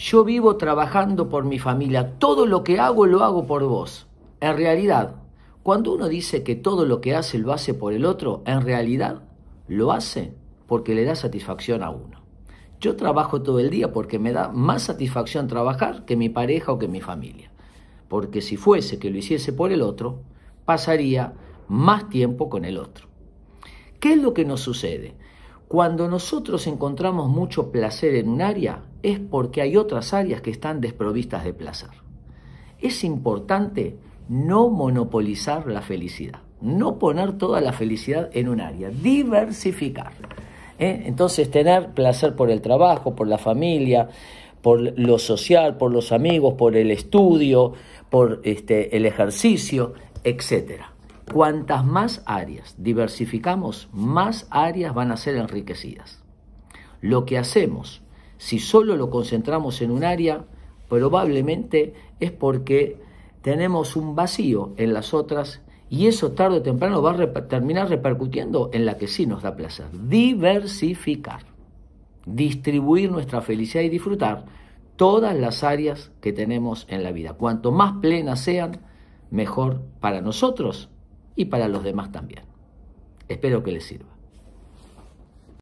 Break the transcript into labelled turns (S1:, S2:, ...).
S1: yo vivo trabajando por mi familia, todo lo que hago lo hago por vos. En realidad, cuando uno dice que todo lo que hace lo hace por el otro, en realidad lo hace porque le da satisfacción a uno. Yo trabajo todo el día porque me da más satisfacción trabajar que mi pareja o que mi familia. Porque si fuese que lo hiciese por el otro, pasaría más tiempo con el otro. ¿Qué es lo que nos sucede? Cuando nosotros encontramos mucho placer en un área es porque hay otras áreas que están desprovistas de placer. Es importante no monopolizar la felicidad, no poner toda la felicidad en un área, diversificar. ¿eh? Entonces tener placer por el trabajo, por la familia, por lo social, por los amigos, por el estudio, por este, el ejercicio, etcétera. Cuantas más áreas diversificamos, más áreas van a ser enriquecidas. Lo que hacemos, si solo lo concentramos en un área, probablemente es porque tenemos un vacío en las otras y eso tarde o temprano va a terminar repercutiendo en la que sí nos da placer. Diversificar, distribuir nuestra felicidad y disfrutar todas las áreas que tenemos en la vida. Cuanto más plenas sean, mejor para nosotros y para los demás también. Espero que les sirva.